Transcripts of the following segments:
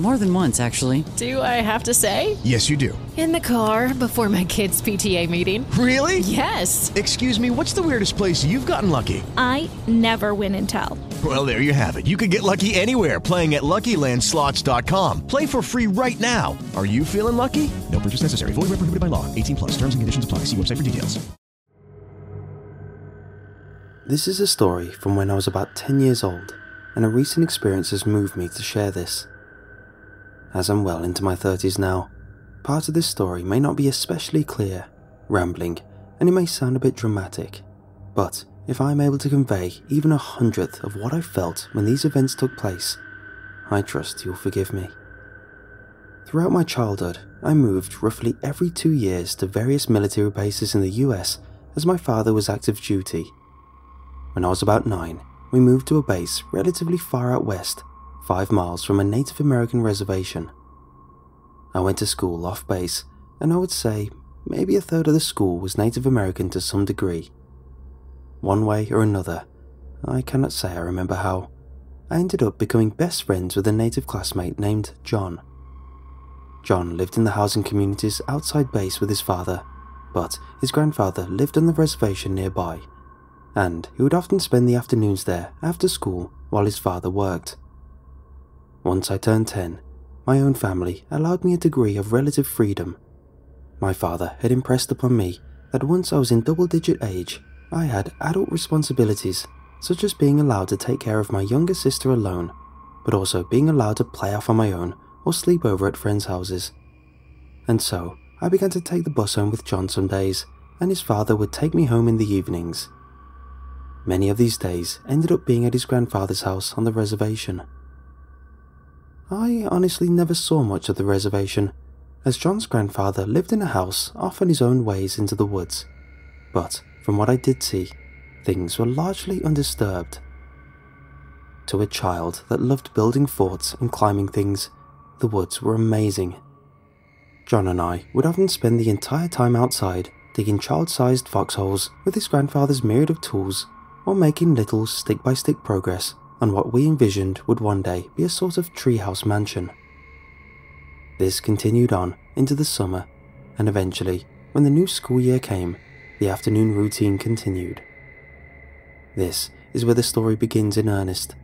More than once, actually. Do I have to say? Yes, you do. In the car before my kids' PTA meeting. Really? Yes. Excuse me, what's the weirdest place you've gotten lucky? I never win and tell. Well, there you have it. You can get lucky anywhere playing at LuckyLandSlots.com. Play for free right now. Are you feeling lucky? No purchase necessary. Void where prohibited by law. 18 plus. Terms and conditions apply. See website for details. This is a story from when I was about 10 years old, and a recent experience has moved me to share this. As I'm well into my 30s now, part of this story may not be especially clear, rambling, and it may sound a bit dramatic, but if I'm able to convey even a hundredth of what I felt when these events took place, I trust you'll forgive me. Throughout my childhood, I moved roughly every two years to various military bases in the US as my father was active duty. When I was about nine, we moved to a base relatively far out west, five miles from a Native American reservation. I went to school off base, and I would say maybe a third of the school was Native American to some degree. One way or another, I cannot say I remember how, I ended up becoming best friends with a native classmate named John. John lived in the housing communities outside base with his father, but his grandfather lived on the reservation nearby, and he would often spend the afternoons there after school while his father worked. Once I turned 10, my own family allowed me a degree of relative freedom. My father had impressed upon me that once I was in double digit age, I had adult responsibilities, such as being allowed to take care of my younger sister alone, but also being allowed to play off on my own or sleep over at friends' houses. And so, I began to take the bus home with John some days, and his father would take me home in the evenings. Many of these days ended up being at his grandfather's house on the reservation. I honestly never saw much of the reservation, as John's grandfather lived in a house off on his own ways into the woods. But from what I did see, things were largely undisturbed. To a child that loved building forts and climbing things, the woods were amazing. John and I would often spend the entire time outside, digging child sized foxholes with his grandfather's myriad of tools, or making little stick by stick progress on what we envisioned would one day be a sort of treehouse mansion. This continued on into the summer, and eventually, when the new school year came, the afternoon routine continued. This is where the story begins in earnest,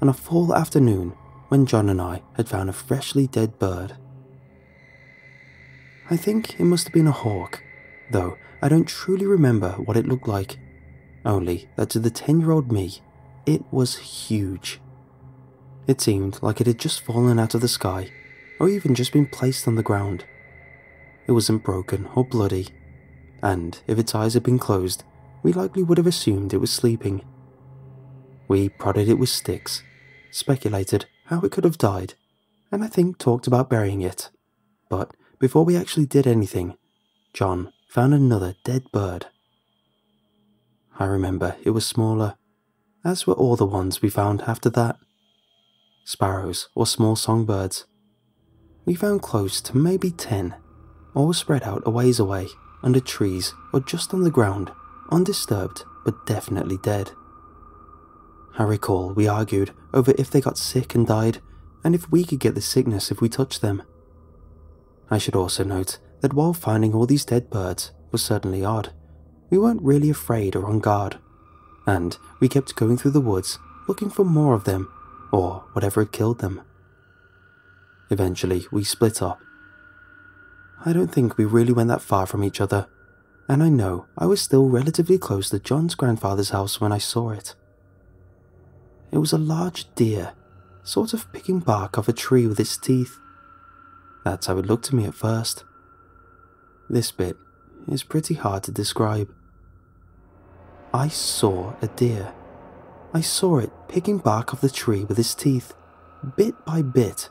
on a fall afternoon when John and I had found a freshly dead bird. I think it must have been a hawk, though I don't truly remember what it looked like, only that to the 10 year old me, it was huge. It seemed like it had just fallen out of the sky, or even just been placed on the ground. It wasn't broken or bloody, and if its eyes had been closed, we likely would have assumed it was sleeping. We prodded it with sticks, speculated how it could have died, and I think talked about burying it. But before we actually did anything, John found another dead bird. I remember it was smaller, as were all the ones we found after that. Sparrows or small songbirds. We found close to maybe ten, all spread out a ways away, under trees or just on the ground, undisturbed but definitely dead. I recall we argued over if they got sick and died, and if we could get the sickness if we touched them. I should also note that while finding all these dead birds was certainly odd, we weren't really afraid or on guard, and we kept going through the woods looking for more of them or whatever had killed them. Eventually, we split up. I don't think we really went that far from each other, and I know I was still relatively close to John's grandfather's house when I saw it. It was a large deer, sort of picking bark off a tree with its teeth. That's how it looked to me at first. This bit is pretty hard to describe. I saw a deer. I saw it picking bark off the tree with its teeth, bit by bit,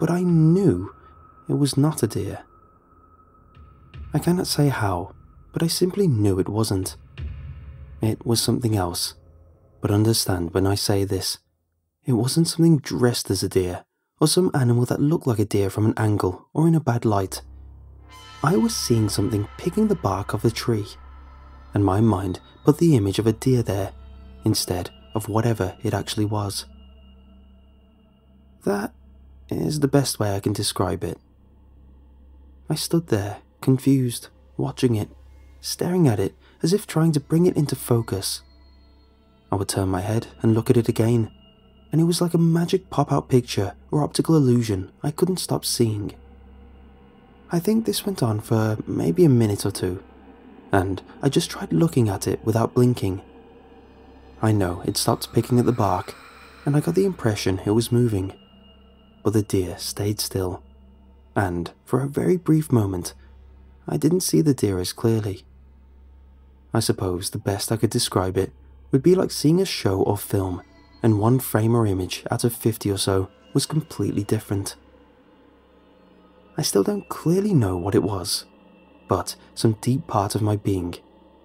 but I knew it was not a deer. I cannot say how, but I simply knew it wasn't. It was something else, but understand when I say this, it wasn't something dressed as a deer or some animal that looked like a deer from an angle or in a bad light. I was seeing something picking the bark of the tree, and my mind put the image of a deer there instead of whatever it actually was. That is the best way I can describe it. I stood there, confused, watching it, staring at it as if trying to bring it into focus. I would turn my head and look at it again, and it was like a magic pop out picture or optical illusion I couldn't stop seeing. I think this went on for maybe a minute or two, and I just tried looking at it without blinking. I know it stopped picking at the bark, and I got the impression it was moving. But the deer stayed still, and for a very brief moment, I didn't see the deer as clearly. I suppose the best I could describe it would be like seeing a show or film, and one frame or image out of 50 or so was completely different. I still don't clearly know what it was, but some deep part of my being,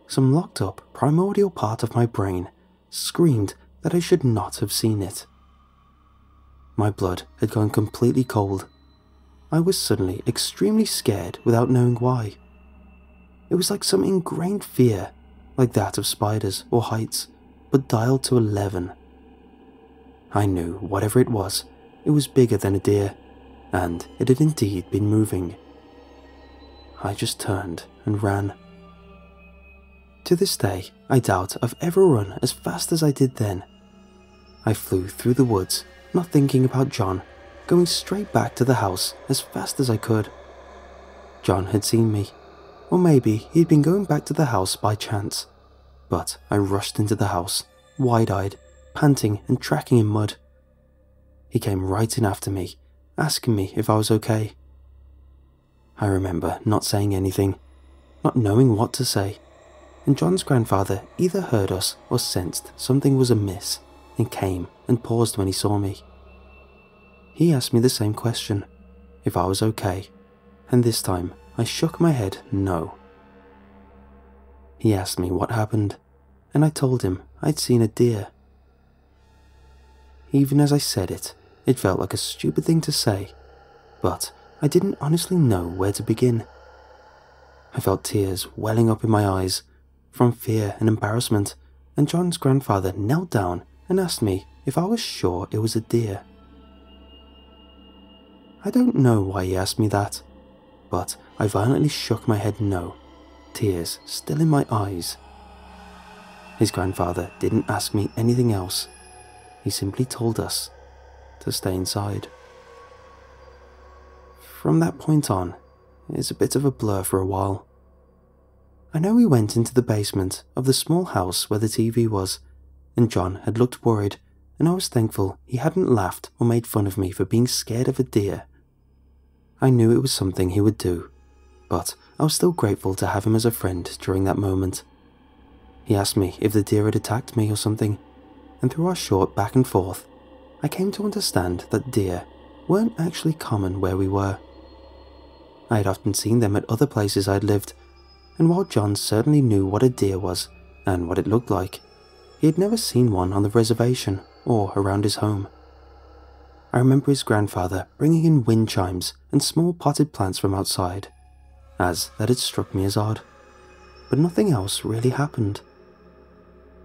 some locked up primordial part of my brain, screamed that I should not have seen it. My blood had gone completely cold. I was suddenly extremely scared without knowing why. It was like some ingrained fear, like that of spiders or heights, but dialed to 11. I knew whatever it was, it was bigger than a deer and it had indeed been moving. I just turned and ran. To this day, I doubt I've ever run as fast as I did then. I flew through the woods, not thinking about John, going straight back to the house as fast as I could. John had seen me, or maybe he'd been going back to the house by chance. But I rushed into the house, wide eyed, panting and tracking in mud. He came right in after me asking me if I was okay. I remember not saying anything, not knowing what to say, and John's grandfather either heard us or sensed something was amiss and came and paused when he saw me. He asked me the same question, if I was okay, and this time I shook my head no. He asked me what happened, and I told him I'd seen a deer. Even as I said it, it felt like a stupid thing to say, but I didn't honestly know where to begin. I felt tears welling up in my eyes from fear and embarrassment, and John's grandfather knelt down and asked me if I was sure it was a deer. I don't know why he asked me that, but I violently shook my head no, tears still in my eyes. His grandfather didn't ask me anything else. He simply told us to stay inside. From that point on, it's a bit of a blur for a while. I know we went into the basement of the small house where the TV was, and John had looked worried, and I was thankful he hadn't laughed or made fun of me for being scared of a deer. I knew it was something he would do, but I was still grateful to have him as a friend during that moment. He asked me if the deer had attacked me or something, and through our short back and forth, I came to understand that deer weren't actually common where we were. I had often seen them at other places I'd lived, and while John certainly knew what a deer was and what it looked like, he had never seen one on the reservation or around his home. I remember his grandfather bringing in wind chimes and small potted plants from outside, as that had struck me as odd. But nothing else really happened.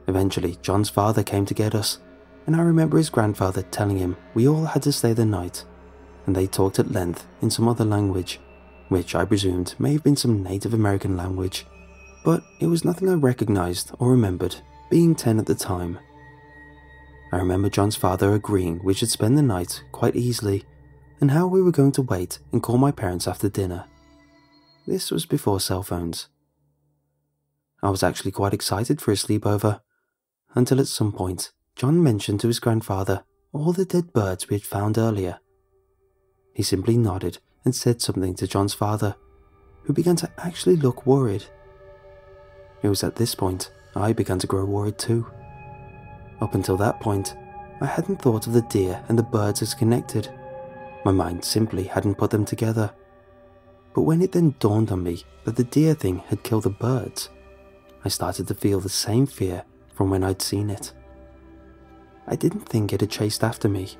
Eventually, John's father came to get us, and I remember his grandfather telling him we all had to stay the night, and they talked at length in some other language, which I presumed may have been some Native American language, but it was nothing I recognized or remembered, being 10 at the time. I remember John's father agreeing we should spend the night quite easily, and how we were going to wait and call my parents after dinner. This was before cell phones. I was actually quite excited for a sleepover, until at some point John mentioned to his grandfather all the dead birds we had found earlier. He simply nodded and said something to John's father, who began to actually look worried. It was at this point I began to grow worried too. Up until that point, I hadn't thought of the deer and the birds as connected. My mind simply hadn't put them together. But when it then dawned on me that the deer thing had killed the birds, I started to feel the same fear from when I'd seen it. I didn't think it had chased after me,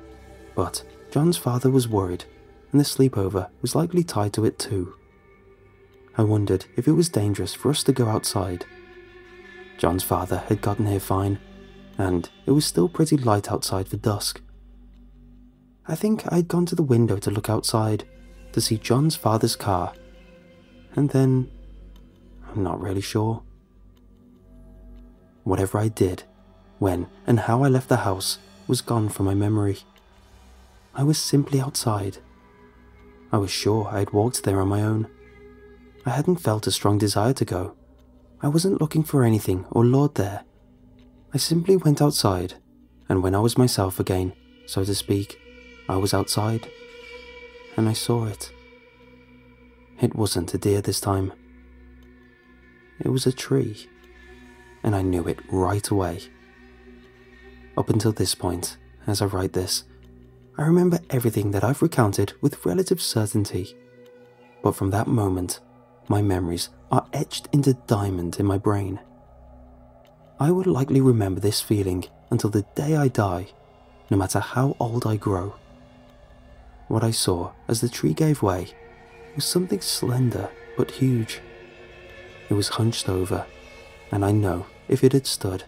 but John's father was worried, and the sleepover was likely tied to it too. I wondered if it was dangerous for us to go outside. John's father had gotten here fine, and it was still pretty light outside for dusk. I think I'd gone to the window to look outside to see John's father's car, and then I'm not really sure. Whatever I did, when and how I left the house was gone from my memory. I was simply outside. I was sure I had walked there on my own. I hadn't felt a strong desire to go. I wasn't looking for anything or lord there. I simply went outside, and when I was myself again, so to speak, I was outside, and I saw it. It wasn't a deer this time. It was a tree, and I knew it right away. Up until this point, as I write this, I remember everything that I've recounted with relative certainty. But from that moment, my memories are etched into diamond in my brain. I will likely remember this feeling until the day I die, no matter how old I grow. What I saw as the tree gave way was something slender but huge. It was hunched over, and I know if it had stood,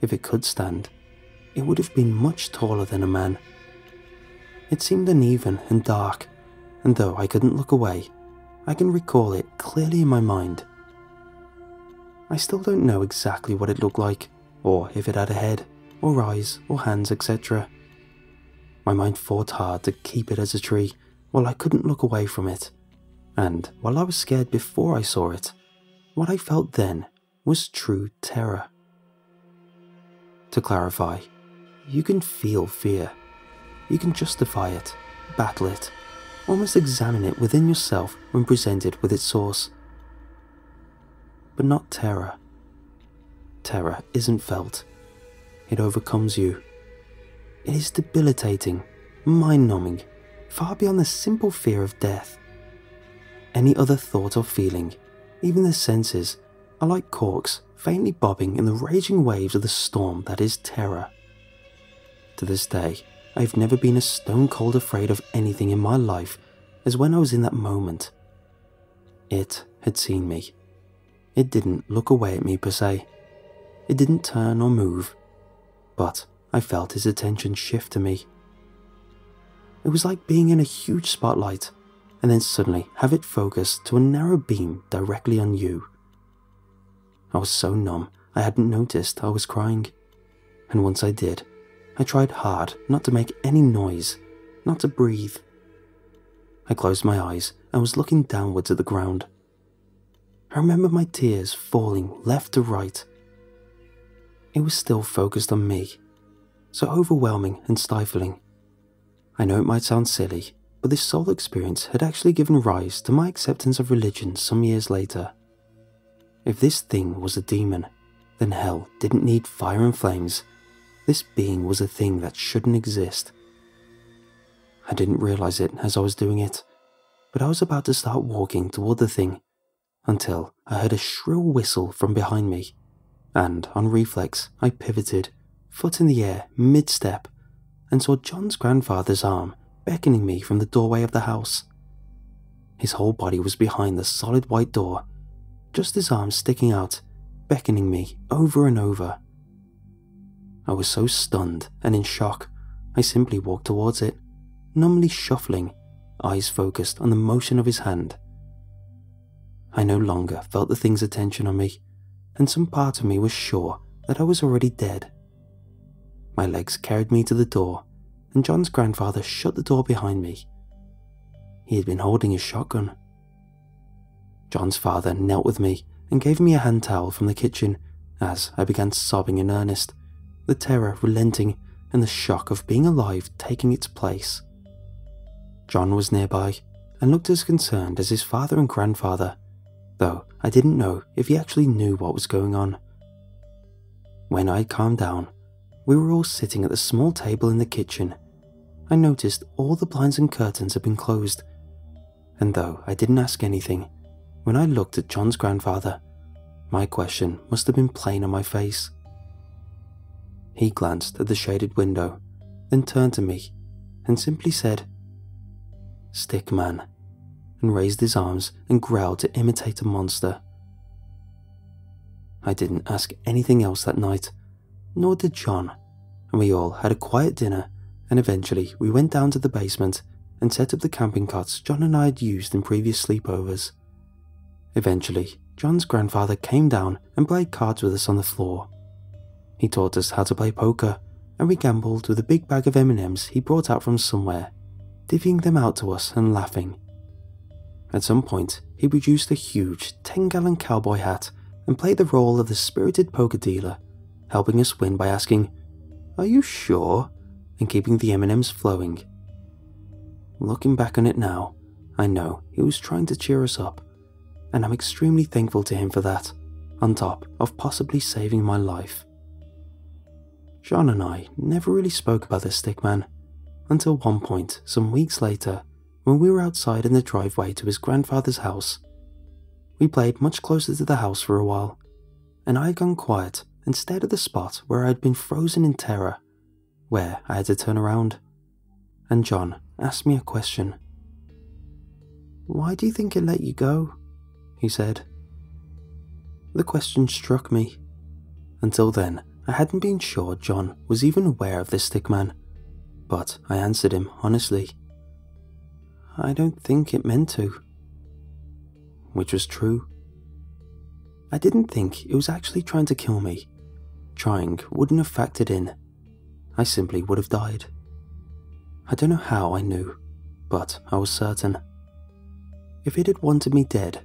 if it could stand, it would have been much taller than a man. It seemed uneven and dark, and though I couldn't look away, I can recall it clearly in my mind. I still don't know exactly what it looked like, or if it had a head, or eyes, or hands, etc. My mind fought hard to keep it as a tree while I couldn't look away from it. And while I was scared before I saw it, what I felt then was true terror. To clarify, you can feel fear. You can justify it, battle it, almost examine it within yourself when presented with its source. But not terror. Terror isn't felt, it overcomes you. It is debilitating, mind numbing, far beyond the simple fear of death. Any other thought or feeling, even the senses, are like corks faintly bobbing in the raging waves of the storm that is terror. To this day, I've never been as stone cold afraid of anything in my life as when I was in that moment. It had seen me. It didn't look away at me per se. It didn't turn or move, but I felt his attention shift to me. It was like being in a huge spotlight and then suddenly have it focus to a narrow beam directly on you. I was so numb I hadn't noticed I was crying, and once I did, I tried hard not to make any noise, not to breathe. I closed my eyes and was looking downwards at the ground. I remember my tears falling left to right. It was still focused on me, so overwhelming and stifling. I know it might sound silly, but this soul experience had actually given rise to my acceptance of religion some years later. If this thing was a demon, then hell didn't need fire and flames. This being was a thing that shouldn't exist. I didn't realize it as I was doing it, but I was about to start walking toward the thing until I heard a shrill whistle from behind me, and on reflex, I pivoted, foot in the air, mid step, and saw John's grandfather's arm beckoning me from the doorway of the house. His whole body was behind the solid white door, just his arms sticking out, beckoning me over and over. I was so stunned and in shock, I simply walked towards it, numbly shuffling, eyes focused on the motion of his hand. I no longer felt the thing's attention on me, and some part of me was sure that I was already dead. My legs carried me to the door and John's grandfather shut the door behind me. He had been holding his shotgun. John's father knelt with me and gave me a hand towel from the kitchen as I began sobbing in earnest, the terror relenting and the shock of being alive taking its place. John was nearby and looked as concerned as his father and grandfather though I didn't know if he actually knew what was going on. When I calmed down, we were all sitting at the small table in the kitchen. I noticed all the blinds and curtains had been closed, and though I didn't ask anything, when I looked at John's grandfather, my question must have been plain on my face. He glanced at the shaded window, then turned to me and simply said, Stick man, and raised his arms and growled to imitate a monster. I didn't ask anything else that night, nor did John, and we all had a quiet dinner, and eventually we went down to the basement and set up the camping cots John and I had used in previous sleepovers. Eventually, John's grandfather came down and played cards with us on the floor. He taught us how to play poker, and we gambled with a big bag of M&Ms he brought out from somewhere, divvying them out to us and laughing. At some point, he produced a huge 10-gallon cowboy hat and played the role of the spirited poker dealer, helping us win by asking, "Are you sure?" and keeping the M&Ms flowing. Looking back on it now, I know he was trying to cheer us up, and I'm extremely thankful to him for that, on top of possibly saving my life. John and I never really spoke about the stickman until one point some weeks later when we were outside in the driveway to his grandfather's house. We played much closer to the house for a while, and I had gone quiet and stared at the spot where I had been frozen in terror, where I had to turn around. And John asked me a question. Why do you think it let you go? he said. The question struck me. Until then, I hadn't been sure John was even aware of this stickman, but I answered him honestly. I don't think it meant to. Which was true. I didn't think it was actually trying to kill me. Trying wouldn't have factored in. I simply would have died. I don't know how I knew, but I was certain. If it had wanted me dead,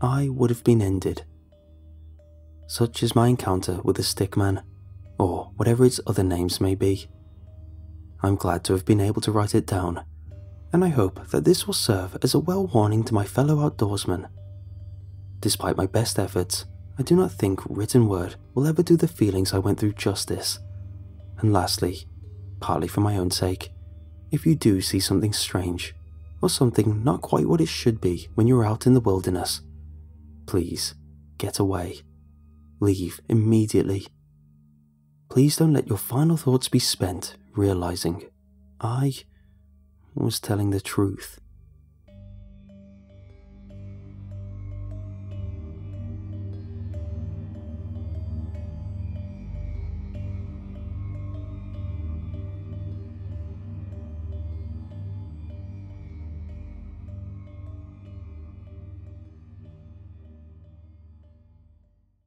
I would have been ended. Such is my encounter with the stickman, or whatever its other names may be. I'm glad to have been able to write it down, and I hope that this will serve as a well warning to my fellow outdoorsmen. Despite my best efforts, I do not think written word will ever do the feelings I went through justice. And lastly, partly for my own sake, if you do see something strange, or something not quite what it should be when you're out in the wilderness, please get away. Leave immediately. Please don't let your final thoughts be spent realizing I was telling the truth.